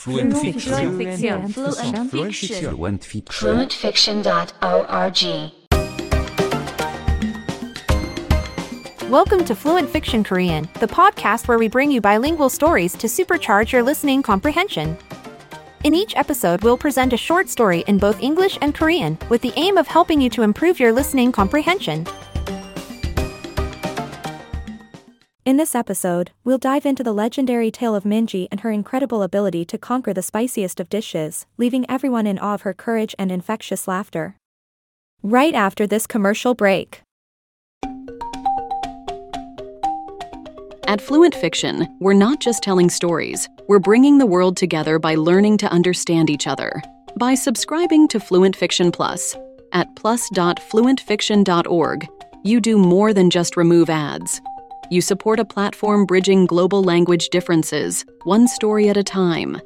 Fluent Fiction. Fiction. Fluent Fluent Fiction. Fluent Fiction. Welcome to Fluent Fiction Korean, the podcast where we bring you bilingual stories to supercharge your listening comprehension. In each episode, we'll present a short story in both English and Korean with the aim of helping you to improve your listening comprehension. In this episode, we'll dive into the legendary tale of Minji and her incredible ability to conquer the spiciest of dishes, leaving everyone in awe of her courage and infectious laughter. Right after this commercial break. At Fluent Fiction, we're not just telling stories, we're bringing the world together by learning to understand each other. By subscribing to Fluent Fiction Plus at plus.fluentfiction.org, you do more than just remove ads. You support a platform bridging global language differences, one story at a time.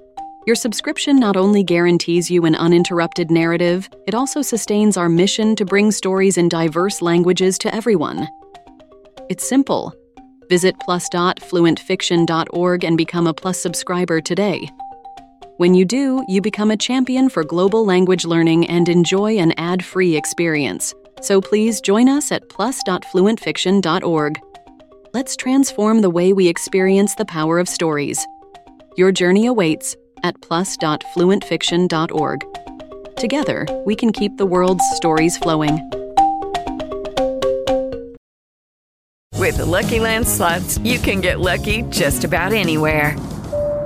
Your subscription not only guarantees you an uninterrupted narrative, it also sustains our mission to bring stories in diverse languages to everyone. It's simple. Visit plus.fluentfiction.org and become a Plus subscriber today. When you do, you become a champion for global language learning and enjoy an ad free experience. So please join us at plus.fluentfiction.org. Let's transform the way we experience the power of stories. Your journey awaits at plus.fluentfiction.org. Together, we can keep the world's stories flowing. With the Lucky Land slots, you can get lucky just about anywhere.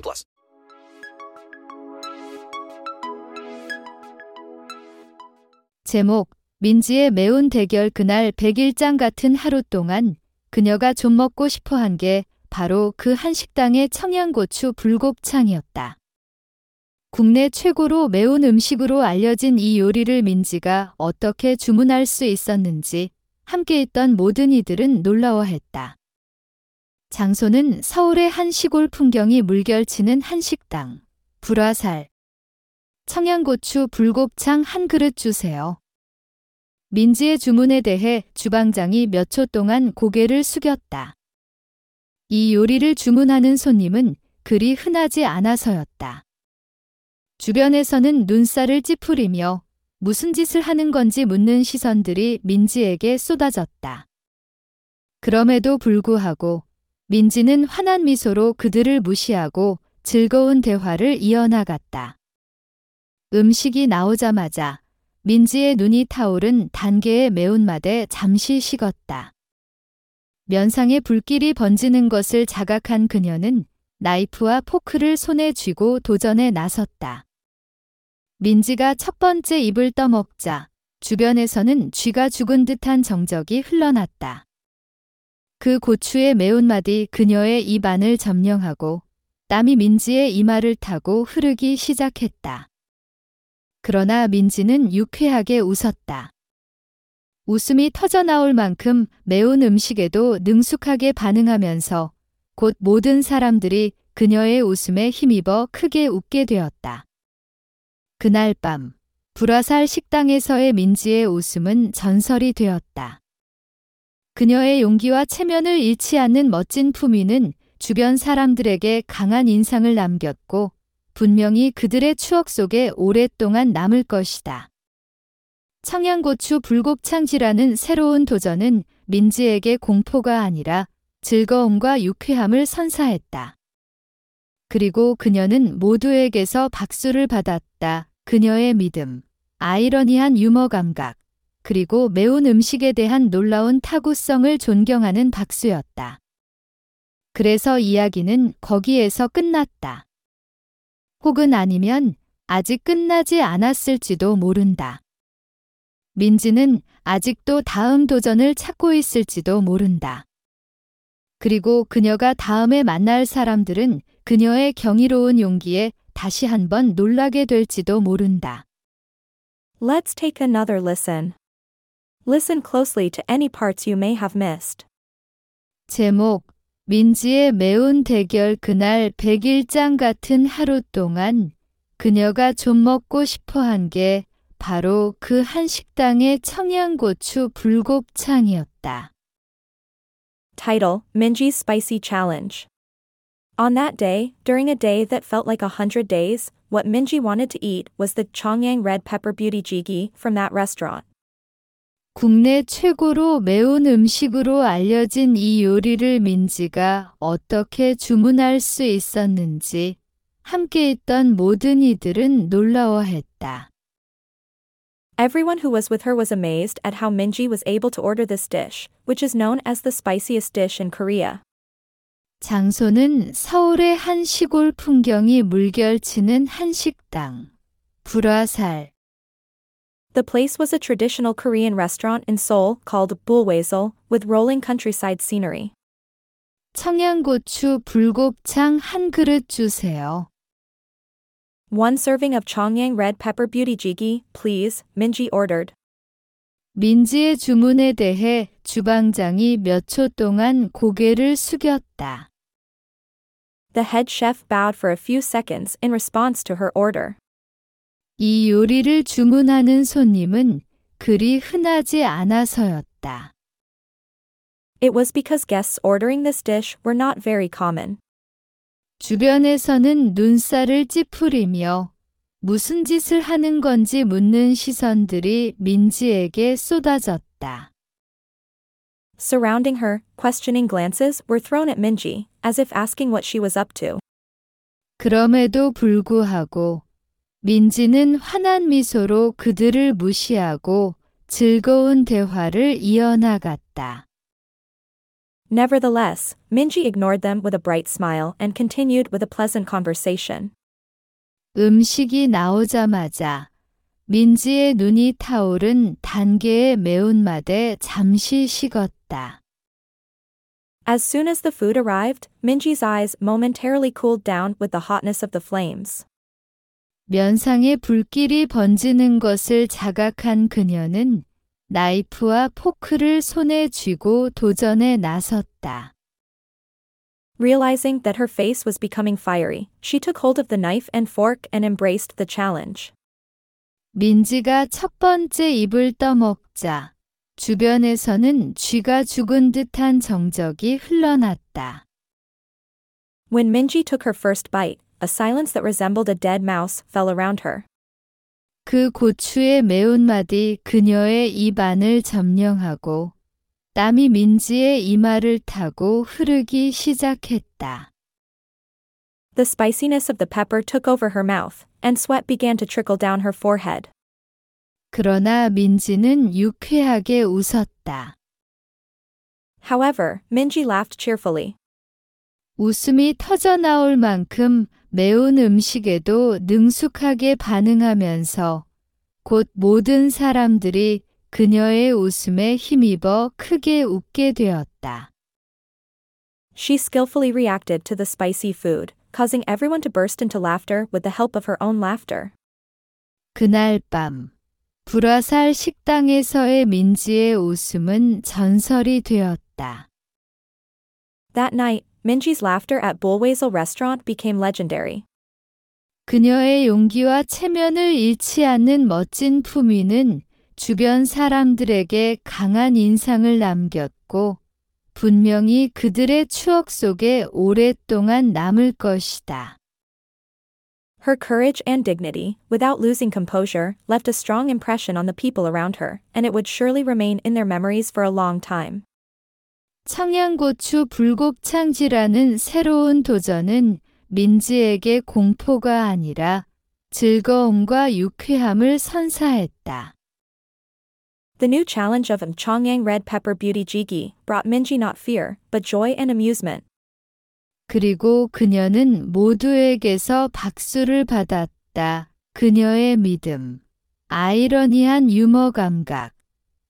plus. 제목 민지의 매운 대결 그날 백일장 같은 하루 동안 그녀가 좀 먹고 싶어 한 게 바로 그 한식당의 청양고추 불곱창이었다. 국내 최고로 매운 음식으로 알려진 이 요리를 민지가 어떻게 주문할 수 있었는지 함께 있던 모든 이들은 놀라워했다. 장소는 서울의 한 시골 풍경이 물결치는 한식당, 불화살. 청양고추 불곱창 한 그릇 주세요. 민지의 주문에 대해 주방장이 몇 초 동안 고개를 숙였다. 이 요리를 주문하는 손님은 그리 흔하지 않아서였다. 주변에서는 눈살을 찌푸리며 무슨 짓을 하는 건지 묻는 시선들이 민지에게 쏟아졌다. 그럼에도 불구하고 민지는 환한 미소로 그들을 무시하고 즐거운 대화를 이어나갔다. 음식이 나오자마자 민지의 눈이 타오른 단계의 매운맛에 잠시 식었다. 면상에 불길이 번지는 것을 자각한 그녀는 나이프와 포크를 손에 쥐고 도전에 나섰다. 민지가 첫 번째 입을 떠먹자 주변에서는 쥐가 죽은 듯한 정적이 흘러났다. 그 고추의 매운맛이 그녀의 입 안을 점령하고 땀이 민지의 이마를 타고 흐르기 시작했다. 그러나 민지는 유쾌하게 웃었다. 웃음이 터져나올 만큼 매운 음식에도 능숙하게 반응하면서 곧 모든 사람들이 그녀의 웃음에 힘입어 크게 웃게 되었다. 그날 밤, 불화살 식당에서의 민지의 웃음은 전설이 되었다. 그녀의 용기와 체면을 잃지 않는 멋진 품위는 주변 사람들에게 강한 인상을 남겼고 분명히 그들의 추억 속에 오랫동안 남을 것이다. 청양고추 불곱창지라는 새로운 도전은 민지에게 공포가 아니라 즐거움과 유쾌함을 선사했다. 그리고 그녀는 모두에게서 박수를 받았다. 그녀의 믿음, 아이러니한 유머 감각, 그리고 매운 음식에 대한 놀라운 타구성을 존경하는 박수였다. 그래서 이야기는 거기에서 끝났다. 혹은 아니면 아직 끝나지 않았을지도 모른다. 민지는 아직도 다음 도전을 찾고 있을지도 모른다. 그리고 그녀가 다음에 만날 사람들은 그녀의 경이로운 용기에 다시 한번 놀라게 될지도 모른다. Let's take another listen. Listen closely to any parts you may have missed. 제목 민지의 매운 대결 그날 100일장 같은 하루 동안 그녀가 좀 먹고 싶어 한 게 바로 그 한식당의 청양고추 불곱창이었다. Title Minji's Spicy Challenge. On that day, during a day that felt like a hundred days, what Minji wanted to eat was the Chongyang red pepper beauty jjigae from that restaurant. 국내 최고로 매운 음식으로 알려진 이 요리를 민지가 어떻게 주문할 수 있었는지 함께 있던 모든 이들은 놀라워했다. Everyone who was with her was amazed at how Minji was able to order this dish, which is known as the spiciest dish in Korea. 장소는 서울의 한 시골 풍경이 물결치는 한식당, 불화살. The place was a traditional Korean restaurant in Seoul called Bulwaesol, with rolling countryside scenery. 청양고추 불곱창 한 그릇 주세요. One serving of Chongyang red pepper beauty jjigae, please, Minji ordered. 민지의 주문에 대해 주방장이 몇 초 동안 고개를 숙였다. The head chef bowed for a few seconds in response to her order. 이 요리를 주문하는 손님은 그리 흔하지 않아서였다. It was because guests ordering this dish were not very common. 주변에서는 눈살을 찌푸리며 무슨 짓을 하는 건지 묻는 시선들이 민지에게 쏟아졌다. Surrounding her, questioning glances were thrown at Minji, as if asking what she was up to. 그럼에도 불구하고 민지는 환한 미소로 그들을 무시하고 즐거운 대화를 이어나갔다. Nevertheless, Minji ignored them with a bright smile and continued with a pleasant conversation. 음식이 나오자마자 민지의 눈이 타오른 단계의 매운맛에 잠시 식었다. As soon as the food arrived, Minji's eyes momentarily cooled down with the hotness of the flames. 면상에 불길이 번지는 것을 자각한 그녀는 나이프와 포크를 손에 쥐고 도전에 나섰다. Realizing that her face was becoming fiery, she took hold of the knife and fork and embraced the challenge. 민지가 첫 번째 입을 떠먹자 주변에서는 쥐가 죽은 듯한 정적이 흘러났다. When Minji took her first bite, a silence that resembled a dead mouse fell around her. 그 고추의 매운맛이 그녀의 입안을 점령하고 땀이 민지의 이마를 타고 흐르기 시작했다. The spiciness of the pepper took over her mouth, and sweat began to trickle down her forehead. 그러나 민지는 유쾌하게 웃었다. However, Minji laughed cheerfully. 웃음이 터져나올 만큼 매운 음식에도 능숙하게 반응하면서 곧 모든 사람들이 그녀의 웃음에 힘입어 크게 웃게 되었다. She skillfully reacted to the spicy food, causing everyone to burst into laughter with the help of her own laughter. 그날 밤 불화살 식당에서의 민지의 웃음은 전설이 되었다. That night, Minji's laughter at Bulwazel restaurant became legendary. 그녀의 용기와 체면을 잃지 않는 멋진 품위는 주변 사람들에게 강한 인상을 남겼고 분명히 그들의 추억 속에 오랫동안 남을 것이다. Her courage and dignity, without losing composure, left a strong impression on the people around her, and it would surely remain in their memories for a long time. 청양고추 불곱창지라는 새로운 도전은 민지에게 공포가 아니라 즐거움과 유쾌함을 선사했다. The new challenge of Chongyang Red Pepper Beauty Jiki brought Minji not fear, but joy and amusement. 그리고 그녀는 모두에게서 박수를 받았다. 그녀의 믿음, 아이러니한 유머 감각,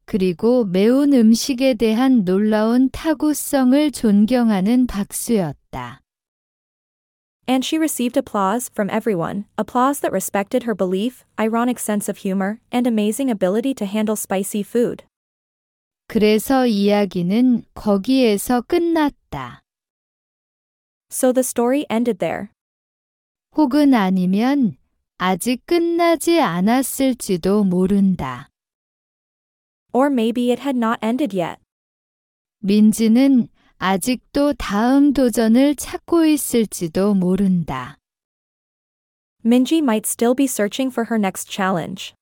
그리고 매운 음식에 대한 놀라운 타구성을 존경하는 박수였다. And she received applause from everyone, applause that respected her belief, ironic sense of humor, and amazing ability to handle spicy food. 그래서 이야기는 거기에서 끝났다. So the story ended there. 혹은 아니면 아직 끝나지 않았을지도 모른다. Or maybe it had not ended yet. 민지는 아직도 다음 도전을 찾고 있을지도 모른다. Minji might still be searching for her next challenge.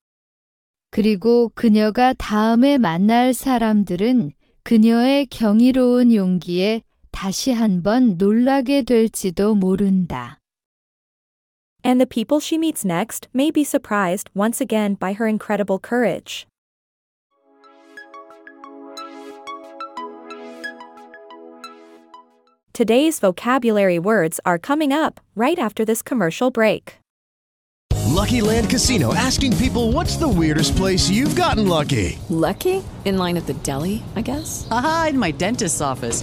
그리고 그녀가 다음에 만날 사람들은 그녀의 경이로운 용기에 다시 한번 놀라게 될지도 모른다. And the people she meets next may be surprised once again by her incredible courage. Today's vocabulary words are coming up right after this commercial break. Lucky Land Casino asking people what's the weirdest place you've gotten lucky? Lucky? In line at the deli, I guess? Aha, in my dentist's office.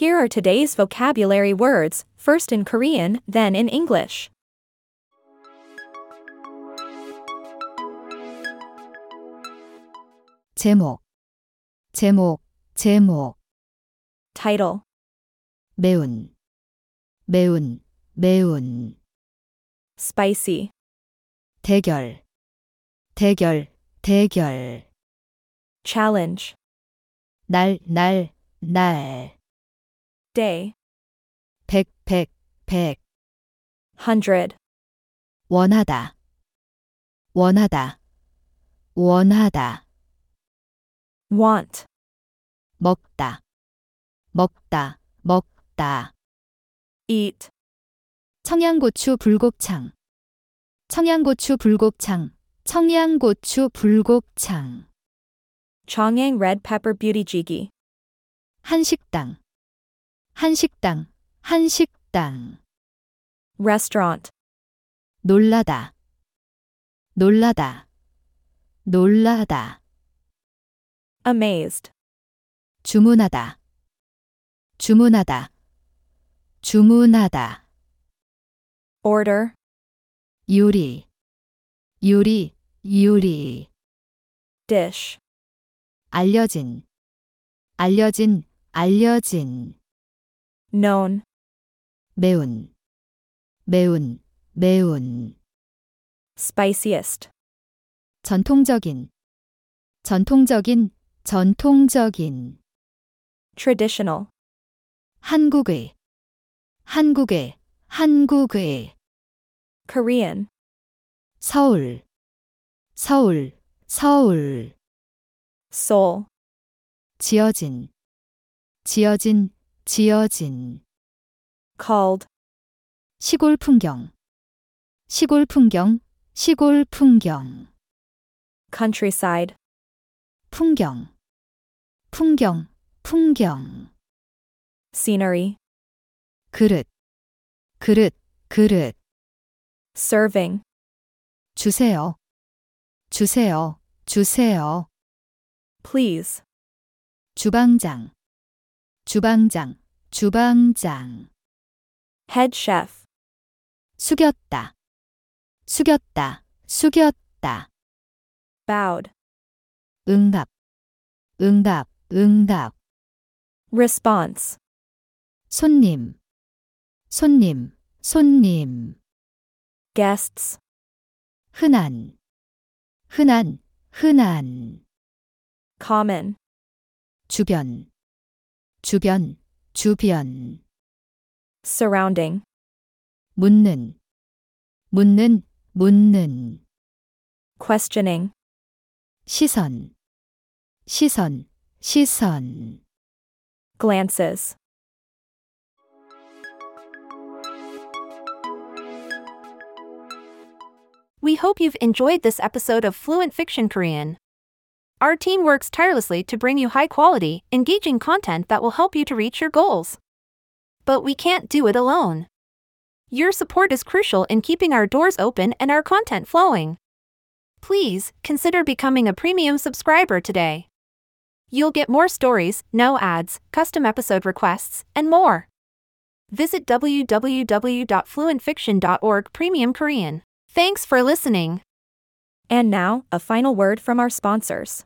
Here are today's vocabulary words, first in Korean, then in English. 제목, 제목, 제목, Title 매운, 매운, 매운, Spicy. 대결, 대결, 대결, Challenge. 날, 날, 날, Day. 백, 백, 백, Hundred. 원하다, 원하다, 원하다, Want. 먹다, 먹다, 먹다, Eat. 청양고추 불곱창, 청양고추 불곱창, 청양고추 불곱창, Chongyang Red Pepper Beauty Jiki. 한식당, 한식당, 한식당, Restaurant. 놀라다, 놀라다, 놀라다, Amazed. 주문하다, 주문하다, 주문하다, Order. 요리, 요리, 요리, Dish. 알려진, 알려진, 알려진, Known. 매운, 매운, 매운, Spiciest. 전통적인, 전통적인, 전통적인, Traditional. 한국의, 한국의, 한국의, Korean. 서울, 서울, 서울, Seoul. 지어진, 지어진, 지어진, Called. 시골 풍경, 시골 풍경, 시골 풍경, Countryside. 풍경, 풍경, 풍경, Scenery. 그릇, 그릇, 그릇, Serving. 주세요, 주세요, 주세요, Please. 주방장, 주방장, 주방장. Head chef. 숙였다, 숙였다, 숙였다. Bowed. 응답, 응답, 응답. Response. 손님, 손님, 손님. Guests. 흔한, 흔한, 흔한. Common. 주변, 주변, 주변. Surrounding. 묻는, 묻는, 묻는. Questioning. 시선, 시선, 시선. Glances. We hope you've enjoyed this episode of Fluent Fiction Korean. Our team works tirelessly to bring you high quality, engaging content that will help you to reach your goals. But we can't do it alone. Your support is crucial in keeping our doors open and our content flowing. Please consider becoming a premium subscriber today. You'll get more stories, no ads, custom episode requests, and more. Visit www.fluentfiction.org Premium Korean. Thanks for listening. And now, a final word from our sponsors.